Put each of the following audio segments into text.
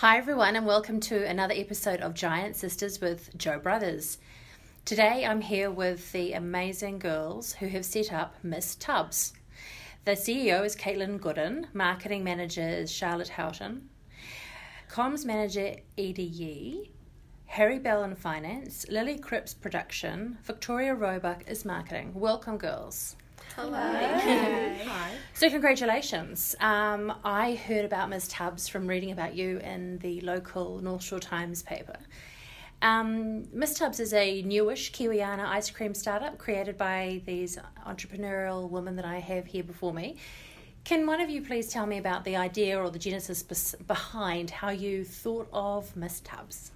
Hi, everyone, and welcome to another episode of Giant Sisters with Joe Brothers. Today I'm here with the amazing girls who have set up Miss Tubbs. The CEO is Caitlin Gooden, marketing manager is Charlotte Houghton, comms manager Edie Yee, Harry Bell in finance, Lily Cripps production, Victoria Roebuck is marketing. Welcome, girls. Hello. Hi. So, congratulations. Um, I heard about Ms. Tubbs from reading about you in the local North Shore Times paper. Um, Ms. Tubbs is a newish Kiwiana ice cream startup created by these entrepreneurial women that I have here before me. Can one of you please tell me about the idea or the genesis behind how you thought of Miss Tubbs?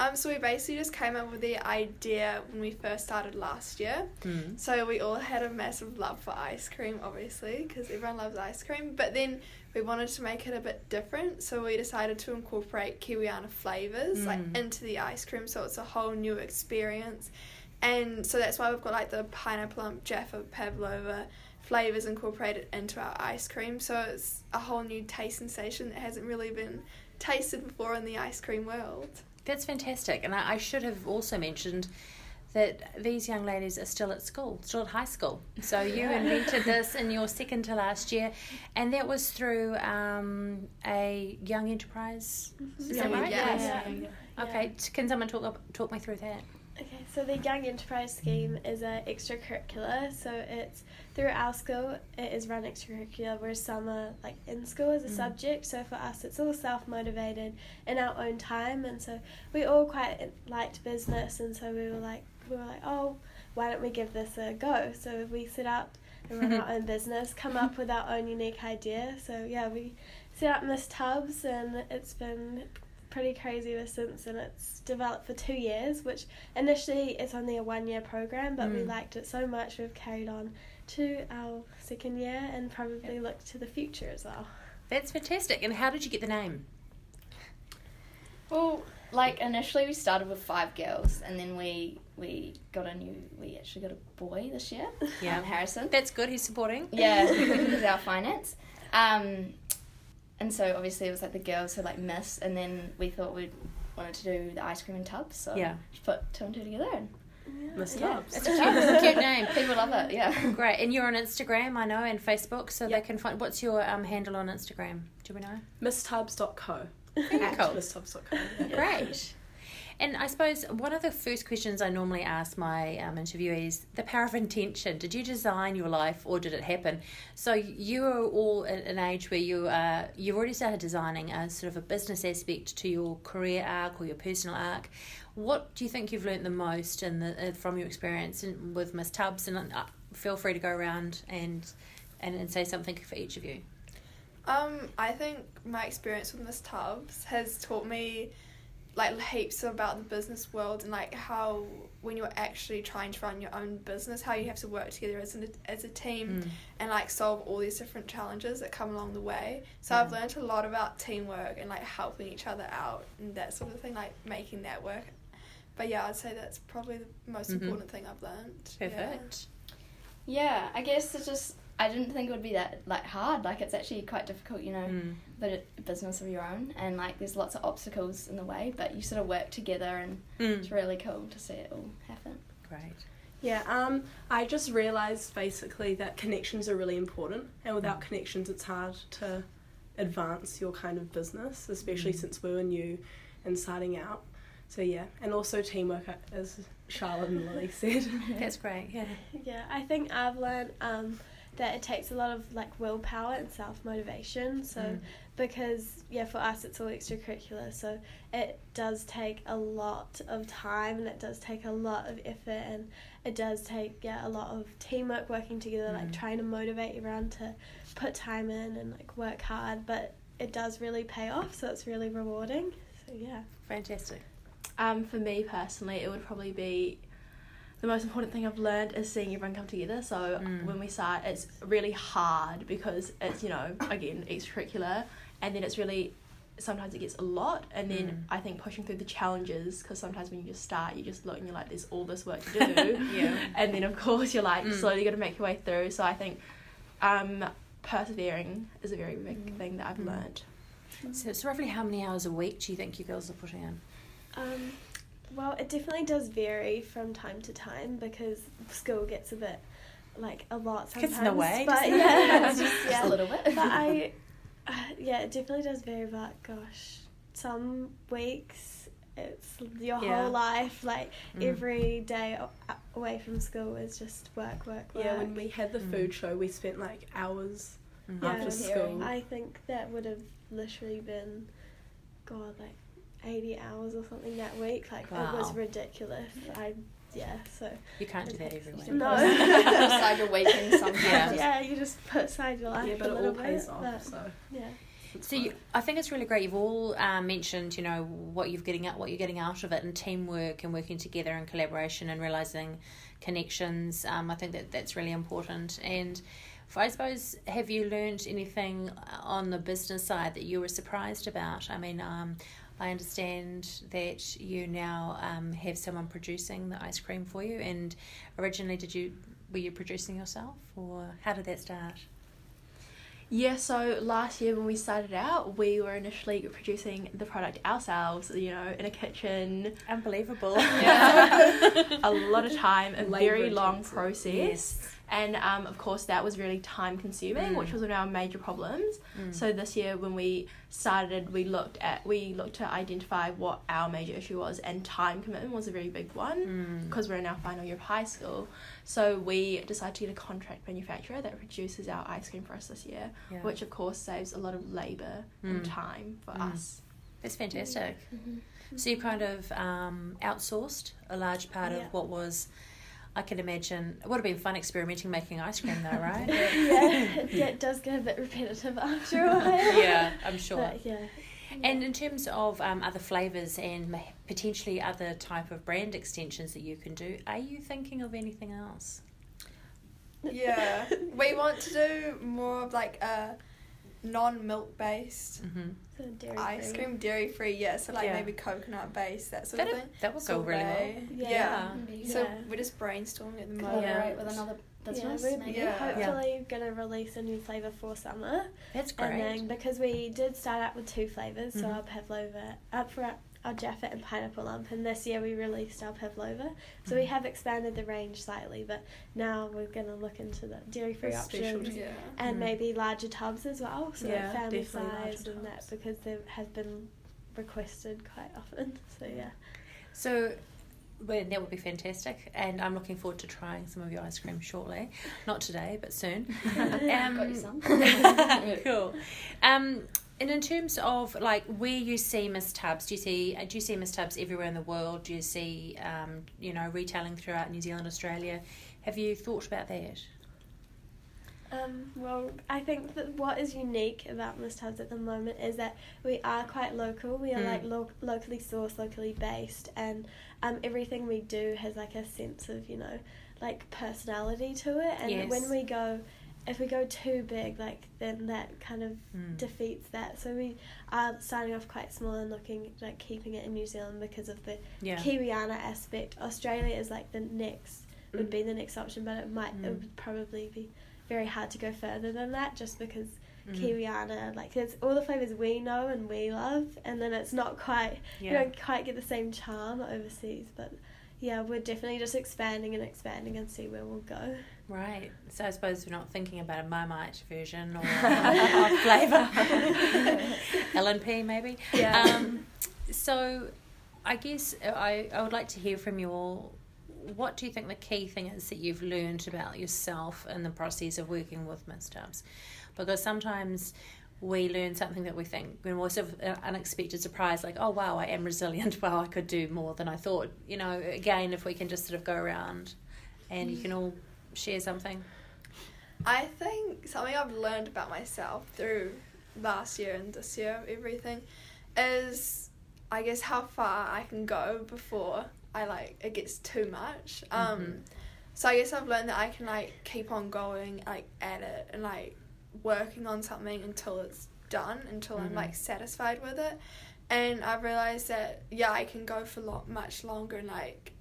Um, so we basically just came up with the idea when we first started last year. Mm. So we all had a massive love for ice cream, obviously, because everyone loves ice cream. But then we wanted to make it a bit different, so we decided to incorporate Kiwiana flavors Mm. like into the ice cream, so it's a whole new experience. And so that's why we've got like the pineapple and Jaffa pavlova flavors incorporated into our ice cream. So it's a whole new taste sensation that hasn't really been tasted before in the ice cream world. That's fantastic. And I, I should have also mentioned that these young ladies are still at school, still at high school. So you invented this in your second to last year, and that was through um, a young enterprise. Is that right? Yes. Yeah. Okay. Can someone talk talk me through that? Okay, so the Young Enterprise Scheme is a extracurricular. So it's through our school. It is run extracurricular, whereas some are like in school as a Mm. subject. So for us, it's all self motivated in our own time, and so we all quite liked business, and so we were like, we were like, oh, why don't we give this a go? So we set up and run our own business, come up with our own unique idea. So yeah, we set up Miss Tubbs, and it's been pretty crazy ever since and it's developed for two years which initially it's only a one year program but we Mm. liked it so much we've carried on to our second year and probably look to the future as well That's fantastic. And how did you get the name? Well, like initially we started with five girls, and then we we got a new. We actually got a boy this year. Yeah. um, Harrison. That's good. He's supporting. Yeah, he's our finance. Um, and so obviously it was like the girls who like miss, and then we thought we wanted to do the ice cream in tubs. So Yeah. just put two and two together, and Miss Yeah. Tubbs. It's a cute, it's a cute name. people love it. Yeah. Great. And you're on Instagram, I know, and Facebook, so Yep. they can find. What's your um, handle on Instagram? Do we know? MissTubbs.co. Very At cool. MissTubbs.co. Great. And I suppose one of the first questions I normally ask my um, interviewees the power of intention. Did you design your life or did it happen? So you are all at an age where you are, you've already started designing a sort of a business aspect to your career arc or your personal arc. What do you think you've learnt the most in the, uh, from your experience in, with Miss Tubbs? And uh, feel free to go around and, and, and say something for each of you. Um, I think my experience with Miss Tubbs has taught me like heaps about the business world and like how when you're actually trying to run your own business, how you have to work together as an as a team Mm. and like solve all these different challenges that come along the way. So I've Yeah. learned a lot about teamwork and like helping each other out and that sort of thing, like making that work. But yeah, I'd say that's probably the most Mhm. important thing I've learned. Yeah. Perfect. Yeah, I guess it's just I didn't think it would be that like hard. Like it's actually quite difficult, you know, Mm. but a business of your own, and like there's lots of obstacles in the way, but you sort of work together, and Mm. it's really cool to see it all happen. Great. Yeah, um, I just realised basically that connections are really important, and without connections, it's hard to advance your kind of business, especially Mm. since we were new and starting out. So yeah, and also teamwork, as Charlotte and Lily said. That's great. Yeah. yeah i think i've learned um, that it takes a lot of like willpower and self-motivation so Mm. because yeah for us it's all extracurricular so it does take a lot of time and it does take a lot of effort and it does take yeah a lot of teamwork working together like Mm. trying to motivate everyone to put time in and like work hard but it does really pay off so it's really rewarding so yeah Fantastic. Um, for me personally, it would probably be the most important thing I've learned is seeing everyone come together. So Mm. when we start, it's really hard because it's you know again extracurricular, and then it's really sometimes it gets a lot, and then Mm. I think pushing through the challenges because sometimes when you just start, you just look and you're like, there's all this work to do, Yeah. and then of course you're like Mm. slowly got to make your way through. So I think um, persevering is a very big thing that I've Mm. learned. So it's roughly how many hours a week do you think you girls are putting in? Um, well, it definitely does vary from time to time because school gets a bit like a lot sometimes. Gets in the way, but doesn't it? yeah, just, Just a little bit. But I, uh, yeah, it definitely does vary. But gosh, some weeks it's your Yeah. whole life. Like Mm. every day away from school is just work, work, work. Yeah, when we had the Mm. food show, we spent like hours. Yeah. after school. I think that would have literally been, God, like eighty hours or something that week. Like it was Wow. ridiculous. I, yeah. So You can't do that every week. No. Aside your weekend sometimes. Yeah. yeah, you just put aside your life yeah, but a it all pays bit. off. but, So yeah. it's So you. I think it's really great. You've all um, mentioned, you know, what you're getting out, what you're getting out of it, and teamwork and working together and collaboration and realizing connections. Um, I think that that's really important. And I suppose, have you learned anything on the business side that you were surprised about? I mean, um, I understand that you now um, have someone producing the ice cream for you. And originally, did you were you producing yourself, or how did that start? Yeah, so last year when we started out, we were initially producing the product ourselves, you know, in a kitchen, Unbelievable. a lot of time, a Labour very long process. Yes. And um, of course, that was really time consuming, Mm. which was one of our major problems. Mm. So this year, when we started, we looked at we looked to identify what our major issue was, and time commitment was a very big one Mm. because we're in our final year of high school. So we decided to get a contract manufacturer that produces our ice cream for us this year, Yeah. which of course saves a lot of labour and Mm. time for Mm. us. That's fantastic. Mm-hmm. So you kind of um, outsourced a large part Yeah. of what was, I can imagine, it would have been fun experimenting making ice cream though, right? yeah, yeah, it does get a bit repetitive after a while. yeah, I'm sure. But yeah. And in terms of um, other flavours and potentially other type of brand extensions that you can do, are you thinking of anything else? Yeah, we want to do more of like a non-milk based Mm-hmm. So ice cream, dairy free. Yeah, so like Yeah. maybe coconut based, that sort That, of thing. that would go really well. Sorbet. Yeah. Yeah. So Yeah. we're just brainstorming at the moment. collaborate with another business. yeah, we're maybe. Yeah. hopefully gonna release a new flavour for summer. That's great. And then because we did start out with two flavors, so Mhm. our pavlova, up for our, Jaffa and pineapple lump, and this year we released our pavlova. So we Mhm. have expanded the range slightly, but now we're gonna look into the dairy free options. Yeah. and Mm. maybe larger tubs as well, so Yeah, family size and that because there has been requested quite often. So yeah. So, well, that would be fantastic, and I'm looking forward to trying some of your ice cream shortly. Not today, but soon. Um, Got you some. cool. Um, and in terms of like where you see Miss Tubbs, do you see uh, do you see Miss Tubbs everywhere in the world? Do you see um, you know retailing throughout New Zealand, Australia? Have you thought about that? Um, well, I think that what is unique about Miss Tubbs at the moment is that we are quite local. We are Mm. like lo- locally sourced, locally based, and um, everything we do has like a sense of you know like personality to it. And Yes. when we go, if we go too big, like then that kind of Mm. defeats that. So we are starting off quite small and looking like keeping it in New Zealand because of the Yeah. Kiwiana aspect. Australia is like the next would Mm. be the next option, but it might it Mm. would probably be very hard to go further than that just because Mm. Kiwiana like there's all the flavors we know and we love, and then it's not quite you don't quite get the same charm overseas, but. Yeah, we're definitely just expanding and expanding and see where we'll go. Right. So I suppose we're not thinking about a Marmite version or a flavour. L&P maybe. Yeah. Um, so I guess I, I would like to hear from you all. What do you think the key thing is that you've learned about yourself in the process of working with Miss Tubbs? Because sometimes we learn something that we think when we're sort of an unexpected surprise, like, oh wow, I am resilient. Wow, I could do more than I thought. You know, again, if we can just sort of go around and you can all share something. I think something I've learned about myself through last year and this year, everything, is I guess how far I can go before I like it gets too much. Um, Mhm. so I guess I've learned that I can like keep on going like at it and like working on something until it's done, until Mhm. I'm like satisfied with it. And I've realized that yeah, I can go for lot much longer and like,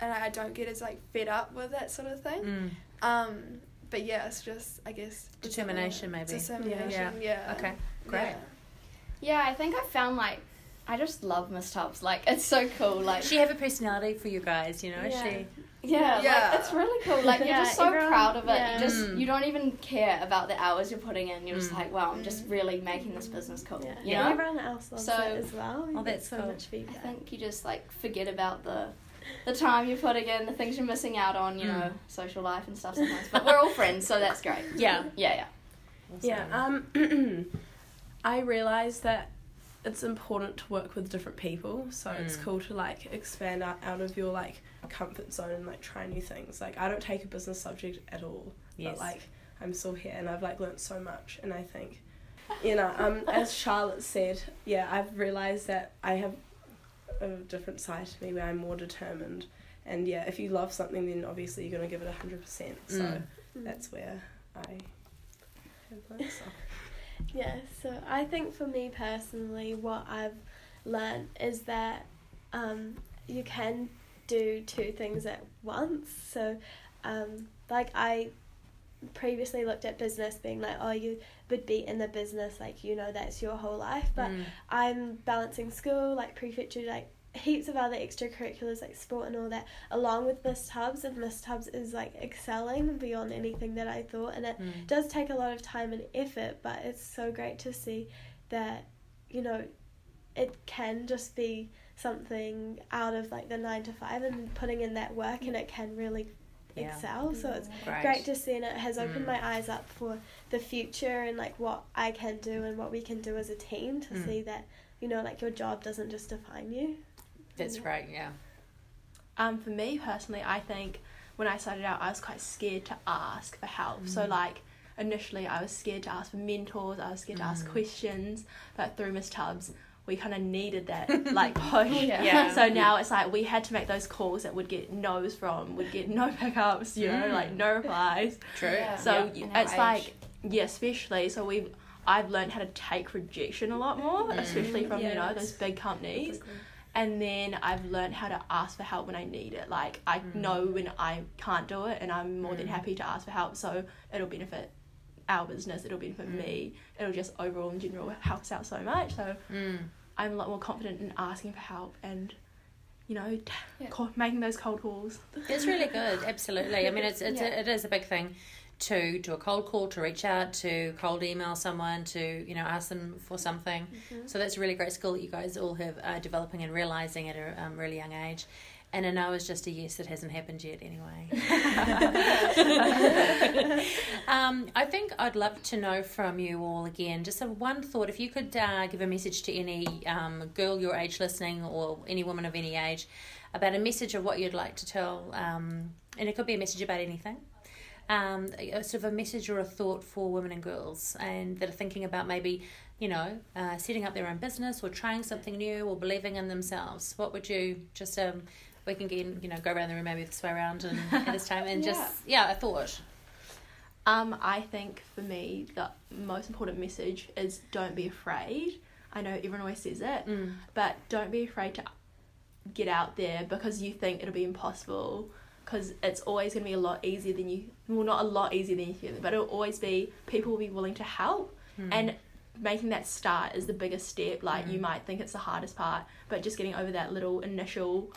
and I don't get as like fed up with that sort of thing. Mm. Um, but yeah, it's just I guess Determination, maybe. Determination, Yeah. yeah. Okay, great. Yeah. Yeah, I think I found like I just love Miss Tubbs. Like it's so cool. Like She have a personality for you guys, you know. Yeah. She yeah, Yeah. like it's really cool. Like you're just so everyone- proud of it. yeah. You just Mm. you don't even care about the hours you're putting in. You're just Mm. like, wow, I'm just really making this business cool. Yeah, You and know? everyone else loves So- it as well. Oh, that's so cool. much I think you just like forget about the the time you're putting in, the things you're missing out on, you Mm. know, social life and stuff sometimes. But we're all friends, so that's great. Yeah. Yeah, yeah. Yeah, um, I realised that it's important to work with different people, so it's Mm. cool to like expand out, out of your like comfort zone and like try new things. Like I don't take a business subject at all, Yes. but like I'm still here and I've like learned so much, and I think, you know, um, as Charlotte said, yeah, I've realised that I have a different side to me where I'm more determined, and yeah, if you love something, then obviously you're gonna give it a hundred percent. So Mm. that's where I have learnt so. Yeah, so I think for me personally, what I've learned is that um, you can do two things at once. So, um, like, I previously looked at business being like, oh, you would be in the business, like, you know, that's your whole life. But Mm. I'm balancing school, like prefecture, like heaps of other extracurriculars like sport and all that, along with Miss Tubbs. And Miss Tubbs is like excelling beyond anything that I thought, and it Mm. does take a lot of time and effort. But it's so great to see that you know it can just be something out of like the nine to five and putting in that work, and it can really Yeah. excel. So it's Great. great to see and it has opened Mm. my eyes up for the future and like what I can do and what we can do as a team to Mm. see that you know like your job doesn't just define you. That's great. Yeah. Um, for me personally, I think when I started out, I was quite scared to ask for help. So Mm. like initially, I was scared to ask for mentors. I was scared to ask Mm. questions. But through Miss Tubbs, we kind of needed that like push. Yeah. Yeah. So now it's like we had to make those calls that would get no's from, would get no pickups, you know, Mm. like no replies. True. Yeah. So Yeah. y- In it's age. like yeah, especially so we've I've learned how to take rejection a lot more, Mm. especially from you know those big companies. And then I've learned how to ask for help when I need it. Like I Mm. know when I can't do it, and I'm more than Mm. happy to ask for help. So it'll benefit our business. It'll benefit Mm. me. It'll just overall in general help us out so much. So Mm. I'm a lot more confident in asking for help and you know Yeah. making those cold calls. It's really good. Absolutely. I mean, it's it's Yeah. a, it is a big thing to do a cold call, to reach out, to cold email someone, to you know ask them for something. So that's a really great skill that you guys all have uh, developing and realizing at a um, really young age. And a no is just a yes that hasn't happened yet anyway. um, I think I'd love to know from you all again, just a one thought. If you could uh, give a message to any um, girl your age listening or any woman of any age about a message of what you'd like to tell, um, and it could be a message about anything. Um, a, sort of a message or a thought for women and girls, and that are thinking about maybe, you know, uh, setting up their own business or trying something new or believing in themselves. What would you just um, we can get you know go around the room maybe this way around and at this time and just yeah a thought. Um, I think for me the most important message is don't be afraid. I know everyone always says it, Mm. but don't be afraid to get out there because you think it'll be impossible because it's always going to be a lot easier than you well not a lot easier than you think but it'll always be people will be willing to help Mm. and making that start is the biggest step like you Mm. might think it's the hardest part but just getting over that little initial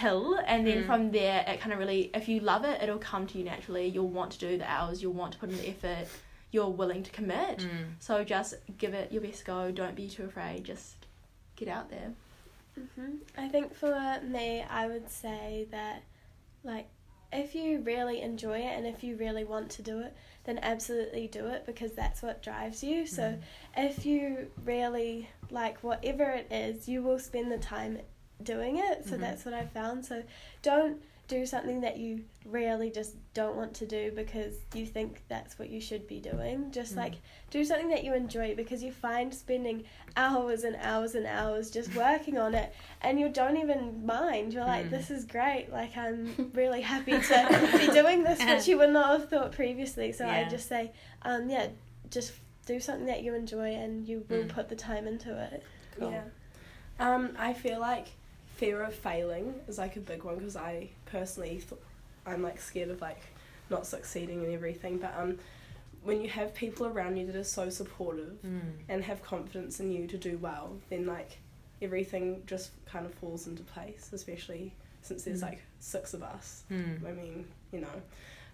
hill and then Mm. from there it kind of really if you love it it'll come to you naturally you'll want to do the hours you'll want to put in the effort you're willing to commit Mm. so just give it your best go don't be too afraid just get out there hmm I think for me, I would say that, like, if you really enjoy it and if you really want to do it, then absolutely do it because that's what drives you. So Mm. if you really like whatever it is, you will spend the time doing it. So Mhm. that's what I found. So don't do something that you really just don't want to do because you think that's what you should be doing. Just Mm. like do something that you enjoy because you find spending hours and hours and hours just working on it and you don't even mind. You're like, Mm. this is great. Like I'm really happy to be doing this, which you would not have thought previously. So I just say, um, yeah, just do something that you enjoy and you will Mm. put the time into it. Cool. Yeah. Um, I feel like fear of failing is like a big one because I personally th- I'm like scared of like not succeeding and everything. But um, when you have people around you that are so supportive Mm. and have confidence in you to do well, then like everything just kind of falls into place, especially since there's Mm. like six of us. Mm. I mean, you know.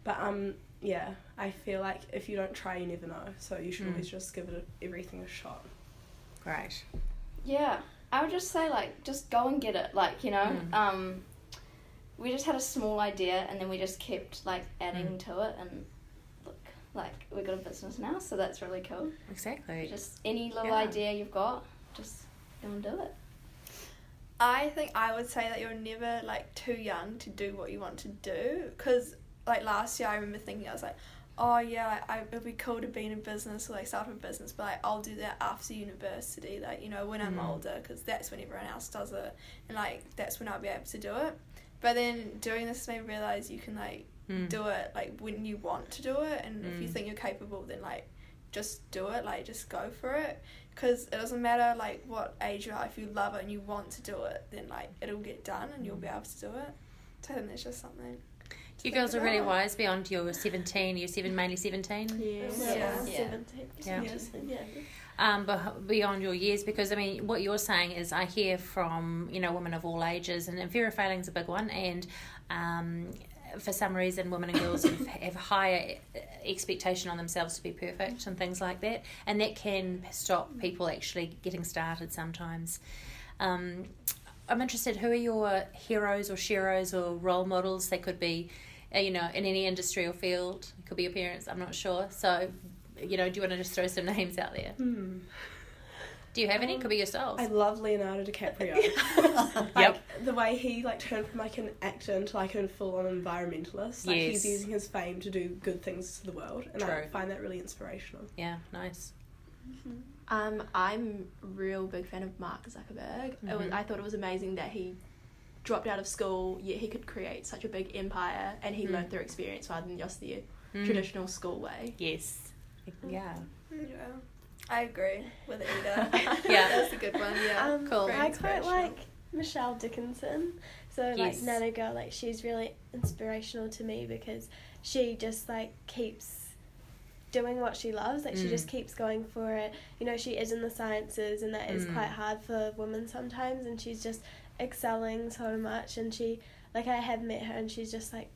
But um yeah, I feel like if you don't try you never know. So you should Mm. always just give it a, everything a shot. Great. Yeah, I would just say like just go and get it. Like you know, Mm. um, we just had a small idea and then we just kept like adding Mm. to it and look like we got a business now, so that's really cool. Exactly. Just any little Yeah. idea you've got, just go and do it. I think I would say that you're never like too young to do what you want to do. Because like last year, I remember thinking I was like, oh yeah, I, it'd be cool to be in a business or like start a business, but like I'll do that after university, like you know when I'm Mhm. older, because that's when everyone else does it, and like that's when I'll be able to do it. But then doing this made me realize you can like Mm. do it like when you want to do it, and if you Mm. think you're capable, then like just do it, like just go for it. Because it doesn't matter like what age you are, if you love it and you want to do it, then like it'll get done and you'll be able to do it. So I think that's just something. To You girls are really wise beyond your 17. You're seven, mainly 17. Yeah. Yeah. Yeah. Yeah. Yeah. um, beh- beyond your years because I mean what you're saying is I hear from you know women of all ages and, and fear of failing's is a big one and um, for some reason women and girls have, have higher expectation on themselves to be perfect and things like that and that can stop people actually getting started sometimes um, I'm interested who are your heroes or sheroes or role models they could be uh, you know in any industry or field it could be your parents I'm not sure so you know do you want to just throw some names out there Hmm. do you have any? Could be yourself. I love Leonardo DiCaprio. Yep. the way he like turned from like an actor into like a full on environmentalist. Like Yes. he's using his fame to do good things to the world. And I find that really inspirational. Yeah, nice. Um, I'm real big fan of Mark Zuckerberg. It was. I thought it was amazing that he dropped out of school, yet he could create such a big empire, and he Mm. learned through experience rather than just the Mm. traditional school way. Yes. Yeah. Yeah, I agree with Ada. Yeah. that's a good one. Yeah, Um, Cool. I quite like Michelle Dickinson. So Yes. like Nanogirl, like she's really inspirational to me because she just like keeps doing what she loves. Like she Mm. just keeps going for it. You know, she is in the sciences and that is Mm. quite hard for women sometimes and she's just excelling so much and she like I have met her and she's just like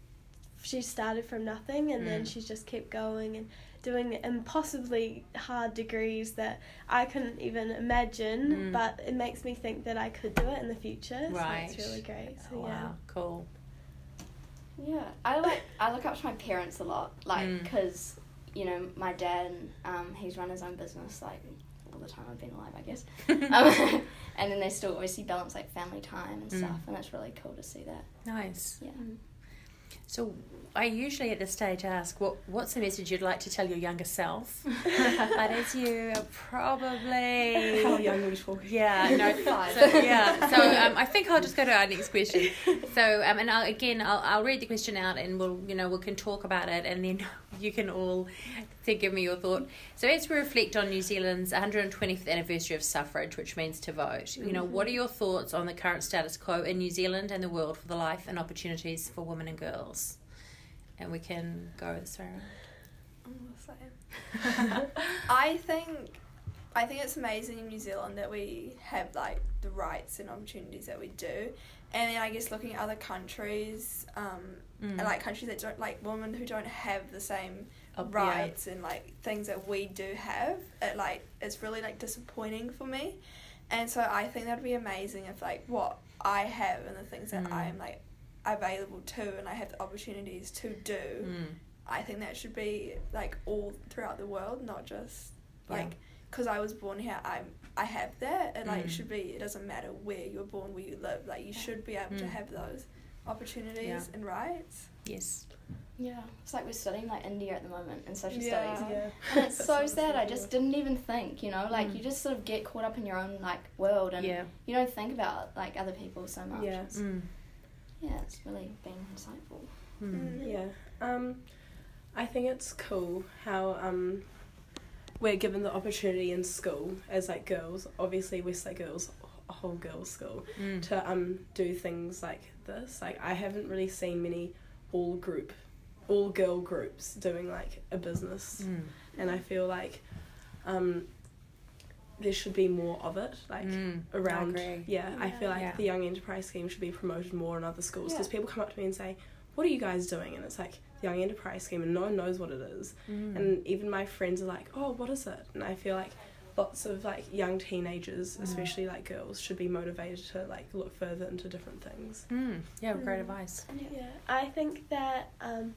she started from nothing and then Mm. she's just kept going and doing impossibly hard degrees that I couldn't even imagine, Mm. but it makes me think that I could do it in the future. Right. So it's really great. So Oh, yeah. wow. Cool. Yeah, I like I look up to my parents a lot, like Mm. because you know my dad, um, he's run his own business like all the time I've been alive, I guess. um, and then they still obviously balance like family time and Mm. stuff, and it's really cool to see that. Nice. Yeah. So I usually at this stage ask, what what's the message you'd like to tell your younger self? but as you are probably How young are we talking? Yeah, no, Five. So, yeah, so um, I think I'll just go to our next question. So, um, and I'll, again, I'll, I'll read the question out, and we'll, you know, we can talk about it, and then you can all to give me your thought. So, as we reflect on New Zealand's 120th anniversary of suffrage, which means to vote, you know, what are your thoughts on the current status quo in New Zealand and the world for the life and opportunities for women and girls? And we can go this way around. I think I think it's amazing in New Zealand that we have like the rights and opportunities that we do, and then I guess looking at other countries, um, Mm. and like countries that don't like women who don't have the same Oh, yeah. rights and like things that we do have, it like it's really like disappointing for me, and so I think that'd be amazing if like what I have and the things that Mm. I'm like available to and I have the opportunities to do. Mm. I think that should be like all throughout the world, not just Yeah. like because I was born here. I'm I have that, and like Mm. it should be. It doesn't matter where you're born, where you live. Like you should be able to Mm. have those opportunities Yeah. and rights. Yes. Yeah, it's like we're studying like India at the moment in social Yeah. studies. Yeah. And it's so what I was sad. I just didn't even think, you know, like Mm. you just sort of get caught up in your own like world, and Yeah. you don't think about like other people so much. Yeah. It's- Mm. yeah, it's really been insightful. Mm. Yeah. Um, I think it's cool how um, we're given the opportunity in school as like girls. Obviously, Westlake Girls, a whole girls' school, Mm. to um do things like this. Like I haven't really seen many all group all girl groups doing like a business, Mm. and I feel like um, there should be more of it. Like Mm. around, agree. yeah, I feel like Yeah. the young enterprise scheme should be promoted more in other schools because Yeah. people come up to me and say, "What are you guys doing?" And it's like the young enterprise scheme, and no one knows what it is. Mm. And even my friends are like, "Oh, what is it?" And I feel like lots of like young teenagers, Mm. especially like girls, should be motivated to like look further into different things. Mm. Yeah, great Mm. advice. Yeah, I think that um,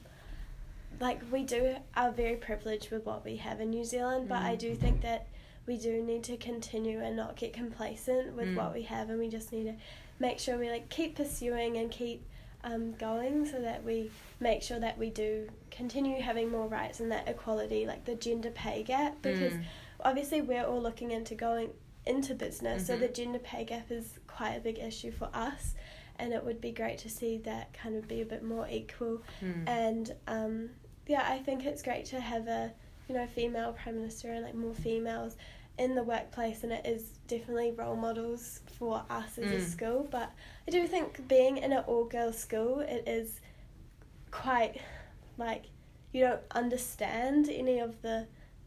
like we do are very privileged with what we have in New Zealand, but I Mm. do think that we do need to continue and not get complacent with Mm. what we have, and we just need to make sure we like keep pursuing and keep um, going, so that we make sure that we do continue having more rights and that equality, like the gender pay gap, because Mm. Obviously we're all looking into going into business so Mhm. the gender pay gap is quite a big issue for us and it would be great to see that kind of be a bit more equal Mm. and um, yeah i think it's great to have a you know female prime minister and like more females in the workplace and it is definitely role models for us as a Mm. school but i do think being in an all girls school it is quite like you don't understand any of the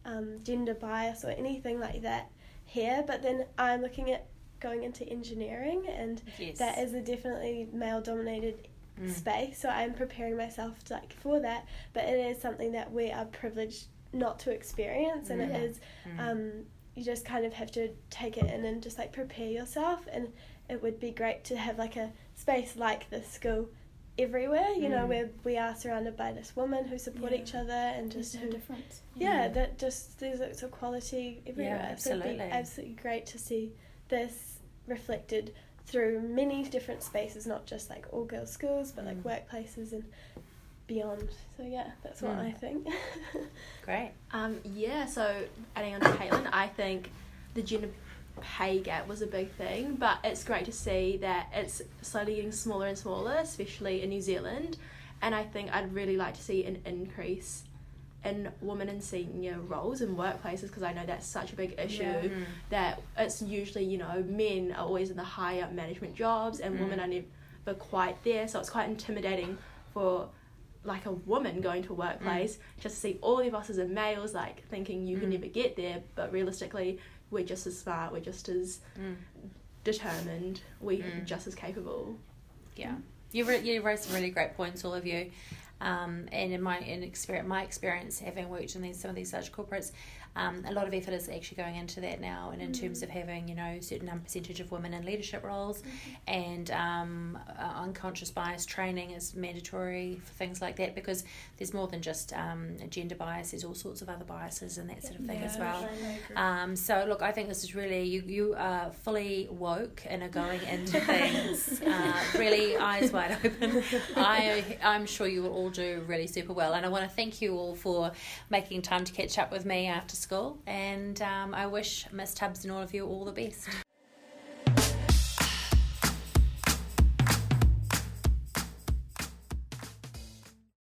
um, gender bias or anything like that here. But then I'm looking at going into engineering, and yes. that is a definitely male dominated Mm. space. So I'm preparing myself to, like for that. But it is something that we are privileged not to experience, and Mm. it is Mm. um, you just kind of have to take it in and just like prepare yourself and it would be great to have like a space like this school everywhere you know Mm. where we are surrounded by this women who support Yeah. each other and just There's no who difference. yeah Mm. that just there's lots of quality everywhere so it'd be absolutely. absolutely great to see this reflected through many different spaces not just like all girls schools but like Mm. workplaces and beyond so yeah that's what Mm. i think Great. Um, yeah, so adding on to Caitlin, I think the gender pay gap was a big thing, but it's great to see that it's slowly getting smaller and smaller, especially in New Zealand. And I think I'd really like to see an increase in women in senior roles in workplaces because I know that's such a big issue Yeah. Mm. that it's usually, you know, men are always in the higher management jobs and women Mm. are never quite there. So it's quite intimidating for like a woman going to a workplace just to see all their bosses are males, like thinking you can Mm. never get there, but realistically, we're just as smart, we're just as Mm. determined, we're Mm. just as capable. Yeah, you re- you raised some really great points, all of you. Um, and in my in experience, my experience having worked in these some of these large corporates, um, a lot of effort is actually going into that now, and in terms of having you know a certain number percentage of women in leadership roles, and um, uh, unconscious bias training is mandatory for things like that because there's more than just um, gender bias. There's all sorts of other biases and that sort of thing as well. Um, so look, I think this is really you. You are fully woke and are going into things uh, really eyes wide open. I I'm sure you will all do really super well, and I want to thank you all for making time to catch up with me after school. And um, I wish Miss Tubbs and all of you all the best.